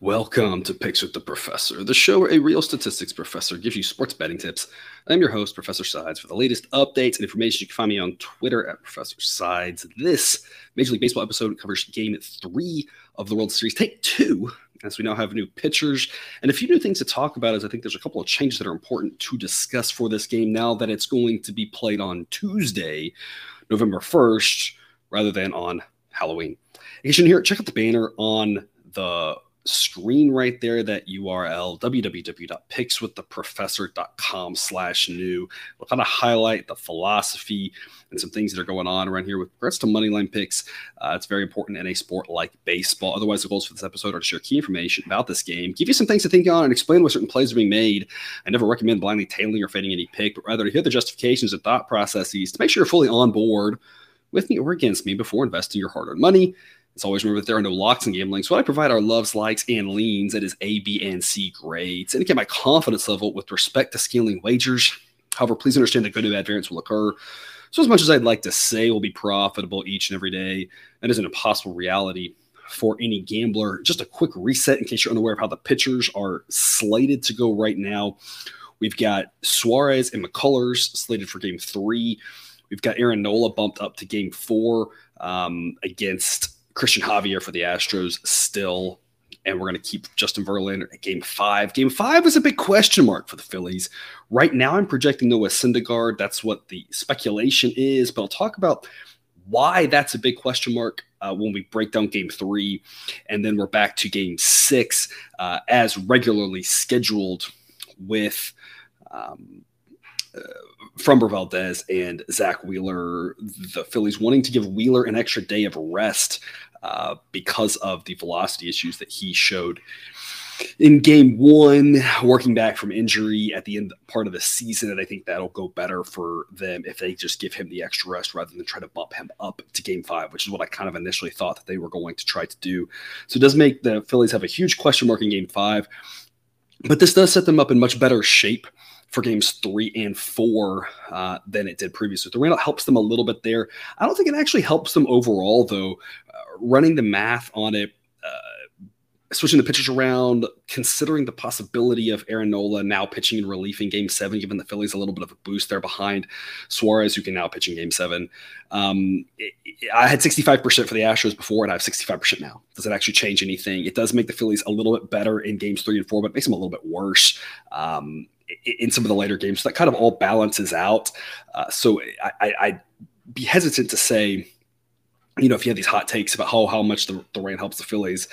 Welcome to Picks with the Professor, the show where a real statistics professor gives you sports betting tips. I'm your host, Professor Sides. For the latest updates and information, you can find me on Twitter at Professor Sides. This Major League Baseball episode covers game three of the World Series, take two, as we now have new pitchers and a few new things to talk about. As I think there's a couple of changes that are important to discuss for this game now that it's going to be played on Tuesday, November 1st, rather than on Halloween. In case you're here, check out the banner on the screen right there that url www.pickswiththeprofessor.com slash new. We'll kind of highlight the philosophy and some things that are going on around here with regards to moneyline picks. Uh, it's very important in a sport like baseball. Otherwise the goals for this episode are to share key information about this game give you some things to think on and explain what certain plays are being made. I never recommend blindly tailing or fading any pick but rather to hear the justifications and thought processes to make sure you're fully on board with me or against me before investing your hard-earned money as always, remember that there are no locks in gambling. So I provide are loves, likes, and leans. That is A, B, and C grades. And again, my confidence level with respect to scaling wagers. However, please understand that good and bad variance will occur. So as much as I'd like to say we'll be profitable each and every day, that is an impossible reality for any gambler. Just a quick reset in case you're unaware of how the pitchers are slated to go right now. We've got Suarez and McCullers slated for game three. We've got Aaron Nola bumped up to game four um, against Cristian Javier for the Astros still. And we're going to keep Justin Verlander at game five. Game five is a big question mark for the Phillies. Right now, I'm projecting Noah Syndergaard. That's what the speculation is. But I'll talk about why that's a big question mark uh, when we break down game three. And then we're back to game six uh, as regularly scheduled with um, Framber Valdez and Zack Wheeler. The Phillies wanting to give Wheeler an extra day of rest uh, because of the velocity issues that he showed in game one, working back from injury at the end part of the season. And I think that'll go better for them if they just give him the extra rest rather than try to bump him up to game five, which is what I kind of initially thought that they were going to try to do. So it does make the Phillies have a huge question mark in game five. But this does set them up in much better shape for games three and four uh, than it did previously. The Randall helps them a little bit there. I don't think it actually helps them overall, though. Uh, running the math on it, uh, switching the pitchers around, considering the possibility of Aaron Nola now pitching in relief in game seven, giving the Phillies a little bit of a boost there behind Suarez, who can now pitch in game seven. Um, it, I had 65% for the Astros before, and I have 65% now. Does it actually change anything? It does make the Phillies a little bit better in games three and four, but it makes them a little bit worse. Um, in some of the later games. That kind of all balances out. Uh, so I, I'd be hesitant to say, you know, if you have these hot takes about how how much the, the rain helps the Phillies.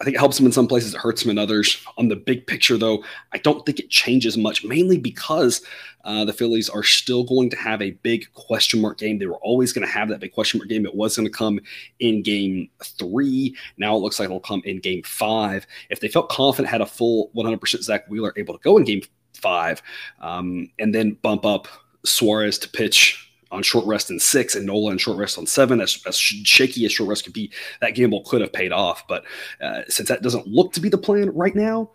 I think it helps them in some places, it hurts them in others. On the big picture, though, I don't think it changes much, mainly because uh, the Phillies are still going to have a big question mark game. They were always going to have that big question mark game. It was going to come in game three. Now it looks like it'll come in game five. If they felt confident, had a full 100% Zack Wheeler able to go in game five, um, and then bump up Suarez to pitch on short rest in six and Nola in short rest on seven. As, as shaky as short rest could be, that gamble could have paid off. But uh, since that doesn't look to be the plan right now,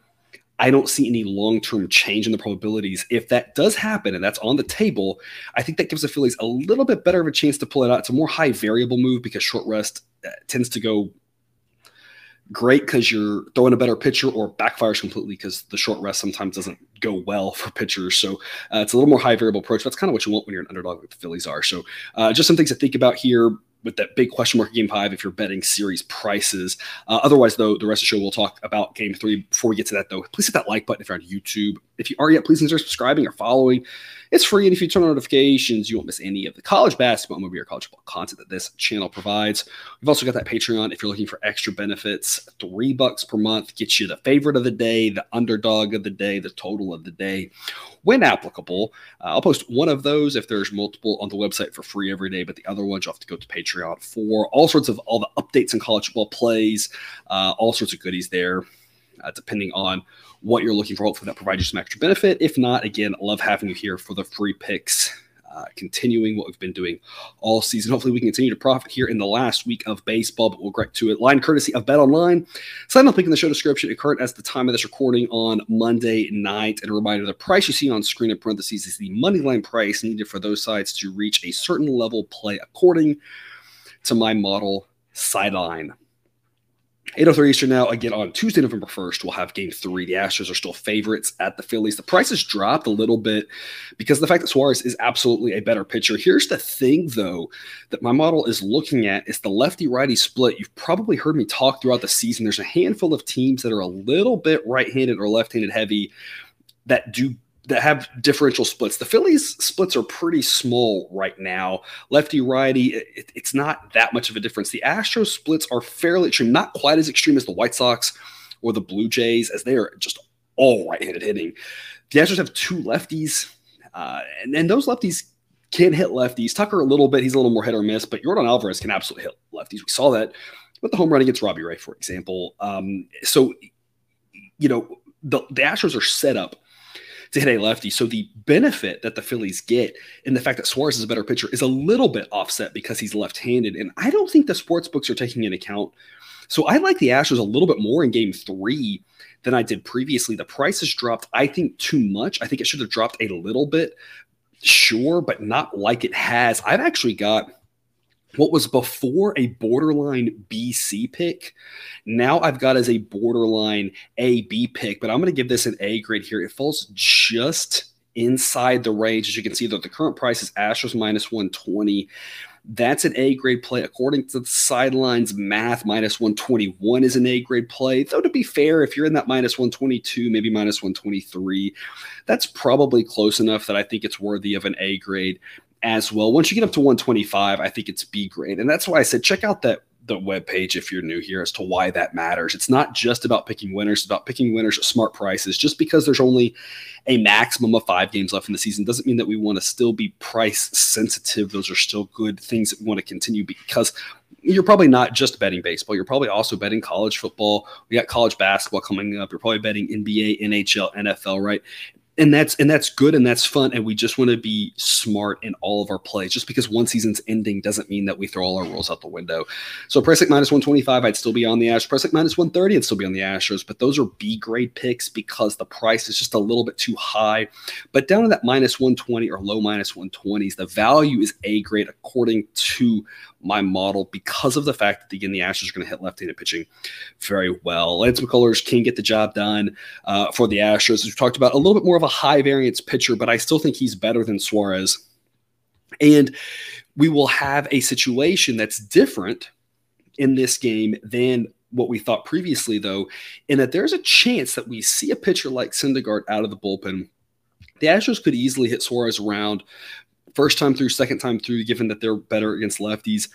I don't see any long term change in the probabilities. If that does happen and that's on the table, I think that gives the Phillies a little bit better of a chance to pull it out. It's a more high variable move because short rest uh, tends to go great because you're throwing a better pitcher or backfires completely because the short rest sometimes doesn't go well for pitchers. So uh, it's a little more high variable approach. That's kind of what you want when you're an underdog like the Phillies are. So uh, just some things to think about here with that big question mark game five if you're betting series prices. Uh, otherwise, though, the rest of the show we'll talk about game three. Before we get to that, though, please hit that like button if you're on YouTube. If you are yet, please consider subscribing or following. It's free, and if you turn on notifications, you won't miss any of the college basketball movie or college football content that this channel provides. We've also got that Patreon if you're looking for extra benefits. Three bucks per month gets you the favorite of the day, the underdog of the day, the total of the day when applicable. Uh, I'll post one of those if there's multiple on the website for free every day, but the other ones you'll have to go to Patreon for all sorts of all the updates and college football plays, uh, all sorts of goodies there, uh, depending on what you're looking for. Hopefully, that provides you some extra benefit. If not, again, love having you here for the free picks uh, continuing what we've been doing all season. Hopefully, we can continue to profit here in the last week of baseball, but we'll get to it. Line courtesy of Bet Online. Sign up link in the show description. It current as the time of this recording on Monday night. And a reminder the price you see on screen in parentheses is the money line price needed for those sides to reach a certain level play according to my model sideline. 803 Eastern now. Again, on Tuesday, November 1st, we'll have game three. The Astros are still favorites at the Phillies. The price has dropped a little bit because the fact that Suarez is absolutely a better pitcher. Here's the thing, though, that my model is looking at is the lefty righty split. You've probably heard me talk throughout the season. There's a handful of teams that are a little bit right handed or left handed heavy that do that have differential splits. The Phillies splits are pretty small right now. Lefty righty, it, it's not that much of a difference. The Astros splits are fairly extreme, not quite as extreme as the White Sox or the Blue Jays, as they are just all right-handed hitting. The Astros have two lefties, uh, and, and those lefties can hit lefties. Tucker a little bit, he's a little more hit or miss, but Jordan Alvarez can absolutely hit lefties. We saw that with the home run against Robbie Ray, for example. Um, so, you know, the, the Astros are set up to hit a lefty. So the benefit that the Phillies get in the fact that Suarez is a better pitcher is a little bit offset because he's left-handed. And I don't think the sports books are taking into account. So I like the Astros a little bit more in game three than I did previously. The price has dropped, I think, too much. I think it should have dropped a little bit, sure, but not like it has. I've actually got what was before a borderline BC pick. Now I've got as a borderline AB pick, but I'm going to give this an A grade here. It falls just inside the range. As you can see, though, the current price is Astros minus 120. That's an A grade play. According to the sidelines math, minus 121 is an A grade play. Though, to be fair, if you're in that minus 122, maybe minus 123, that's probably close enough that I think it's worthy of an A grade as well. Once you get up to 125, I think it's B grade. And that's why I said check out that the web page if you're new here as to why that matters. It's not just about picking winners, it's about picking winners at smart prices. Just because there's only a maximum of five games left in the season doesn't mean that we want to still be price sensitive. Those are still good things that we want to continue because you're probably not just betting baseball. You're probably also betting college football. We got college basketball coming up. You're probably betting NBA, NHL, NFL, right? And that's and that's good and that's fun and we just want to be smart in all of our plays. Just because one season's ending doesn't mean that we throw all our rules out the window. So Presic minus 125 i'd still be on the astros. Presic minus 130 i'd still be on the astros but those are b grade picks because the price is just a little bit too high. But down to that minus 120 or low minus 120s the value is a grade according to my model because of the fact that again the Astros are going to hit left-handed pitching very well. Lance McCullers can get the job done uh, for the Astros. We've talked about a little bit more of a high variance pitcher, but I still think he's better than Suarez. And we will have a situation that's different in this game than what we thought previously, though, in that there's a chance that we see a pitcher like Syndergaard out of the bullpen. The Astros could easily hit Suarez around first time through, second time through, given that they're better against lefties.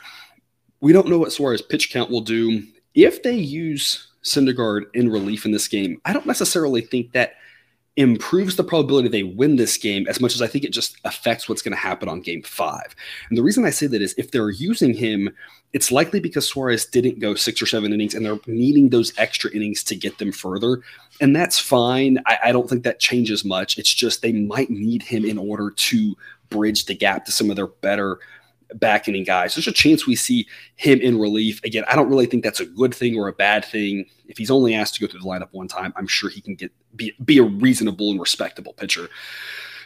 We don't know what Suarez pitch count will do. If they use Syndergaard in relief in this game, I don't necessarily think that improves the probability they win this game as much as I think it just affects what's going to happen on game five. And the reason I say that is if they're using him, it's likely because Suarez didn't go six or seven innings and they're needing those extra innings to get them further. And that's fine. I, I don't think that changes much. It's just they might need him in order to bridge the gap to some of their better back guys. There's a chance we see him in relief. Again, I don't really think that's a good thing or a bad thing. If he's only asked to go through the lineup one time, I'm sure he can get be, be a reasonable and respectable pitcher.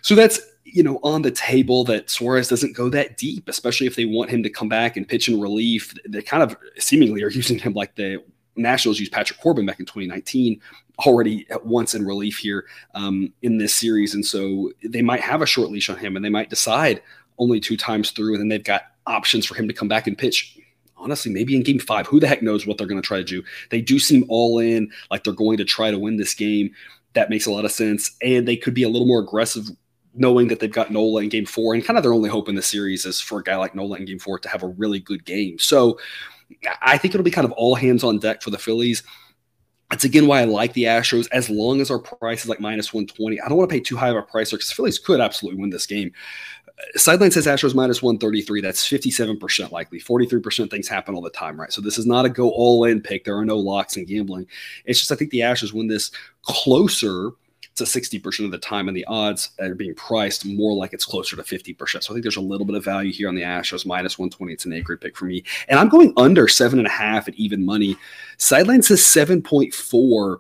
So that's you know on the table that Suarez doesn't go that deep, especially if they want him to come back and pitch in relief. They kind of seemingly are using him like the Nationals used Patrick Corbin back in 2019 already at once in relief here um, in this series. And so they might have a short leash on him and they might decide only two times through, and then they've got options for him to come back and pitch. Honestly, maybe in game five, who the heck knows what they're going to try to do? They do seem all in, like they're going to try to win this game. That makes a lot of sense. And they could be a little more aggressive knowing that they've got Nola in game four. And kind of their only hope in the series is for a guy like Nola in game four to have a really good game. So I think it'll be kind of all hands on deck for the Phillies. That's again why I like the Astros as long as our price is like minus 120. I don't want to pay too high of a price because Phillies could absolutely win this game. Sideline says Astros minus 133. That's 57% likely. 43% things happen all the time, right? So this is not a go all in pick. There are no locks in gambling. It's just I think the Astros win this closer to 60% of the time, and the odds are being priced more like it's closer to 50%. So I think there's a little bit of value here on the Astros minus 120. It's an A grade pick for me. And I'm going under seven and a half at even money. Sideline says 7.4.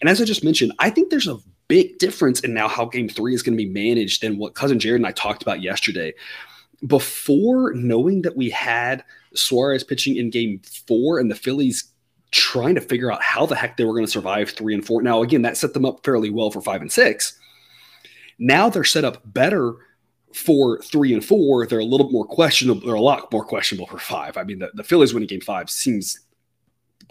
And as I just mentioned, I think there's a big difference in now how game three is going to be managed than what cousin Jared and I talked about yesterday. Before knowing that we had Suarez pitching in game four and the Phillies trying to figure out how the heck they were going to survive three and four. Now, again, that set them up fairly well for five and six. Now they're set up better for three and four. They're a little more questionable. They're a lot more questionable for five. I mean, the, the Phillies winning game five seems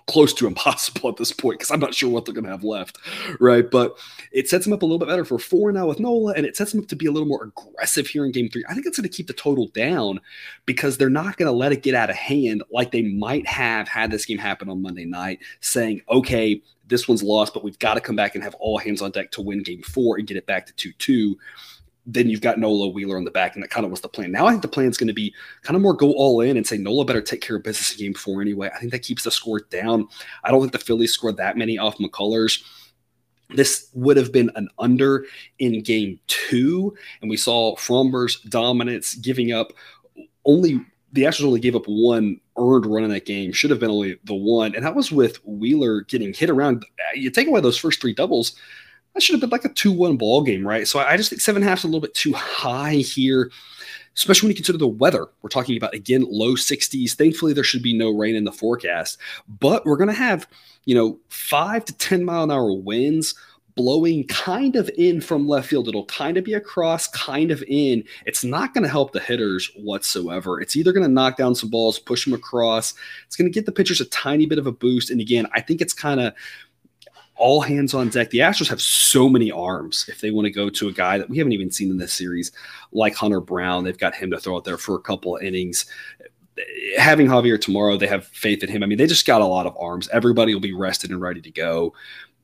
close to impossible at this point because I'm not sure what they're going to have left, right? But it sets them up a little bit better for four now with Nola, and it sets them up to be a little more aggressive here in game three. I think it's going to keep the total down because they're not going to let it get out of hand like they might have had this game happen on Monday night, saying, okay, this one's lost, but we've got to come back and have all hands on deck to win game four and get it back to 2 2 then you've got Nola Wheeler on the back, and that kind of was the plan. Now I think the plan is going to be kind of more go all in and say Nola better take care of business in game four anyway. I think that keeps the score down. I don't think the Phillies scored that many off McCullers. This would have been an under in game two, and we saw Framber's dominance giving up only the Astros only gave up one earned run in that game. Should have been only the one, and that was with Wheeler getting hit around. You take away those first three doubles that should have been like a 2 1 ball game, right? So I just think seven half is a little bit too high here, especially when you consider the weather. We're talking about, again, low 60s. Thankfully, there should be no rain in the forecast, but we're going to have, you know, five to 10 mile an hour winds blowing kind of in from left field. It'll kind of be across, kind of in. It's not going to help the hitters whatsoever. It's either going to knock down some balls, push them across. It's going to get the pitchers a tiny bit of a boost. And again, I think it's kind of all hands on deck. The Astros have so many arms if they want to go to a guy that we haven't even seen in this series, like Hunter Brown. They've got him to throw out there for a couple of innings. Having Javier tomorrow, they have faith in him. I mean, they just got a lot of arms. Everybody will be rested and ready to go.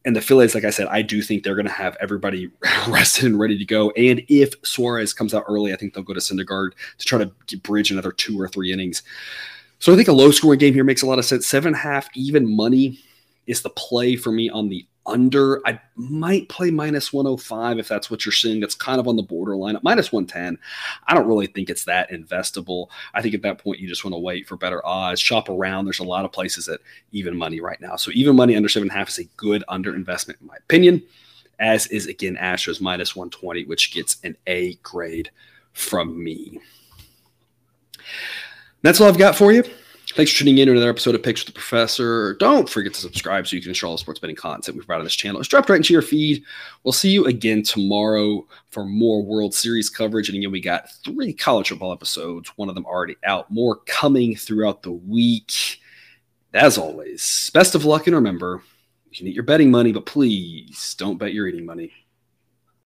And the Phillies, like I said, I do think they're going to have everybody rested and ready to go. And if Suarez comes out early, I think they'll go to Syndergaard to try to bridge another two or three innings. So I think a low scoring game here makes a lot of sense. Seven and a half even money is the play for me on the under. I might play minus 105 if that's what you're seeing. That's kind of on the borderline. At minus 110, I don't really think it's that investable. I think at that point, you just want to wait for better odds, shop around. There's a lot of places at even money right now. So even money under seven and a half is a good under investment, in my opinion, as is again Astros minus 120, which gets an A grade from me. That's all I've got for you. Thanks for tuning in to another episode of Picks with the Professor. Don't forget to subscribe so you can ensure all the sports betting content we've brought on this channel. It's dropped right into your feed. We'll see you again tomorrow for more World Series coverage. And again, we got three college football episodes, one of them already out, more coming throughout the week. As always, best of luck and remember, you can eat your betting money, but please don't bet your eating money.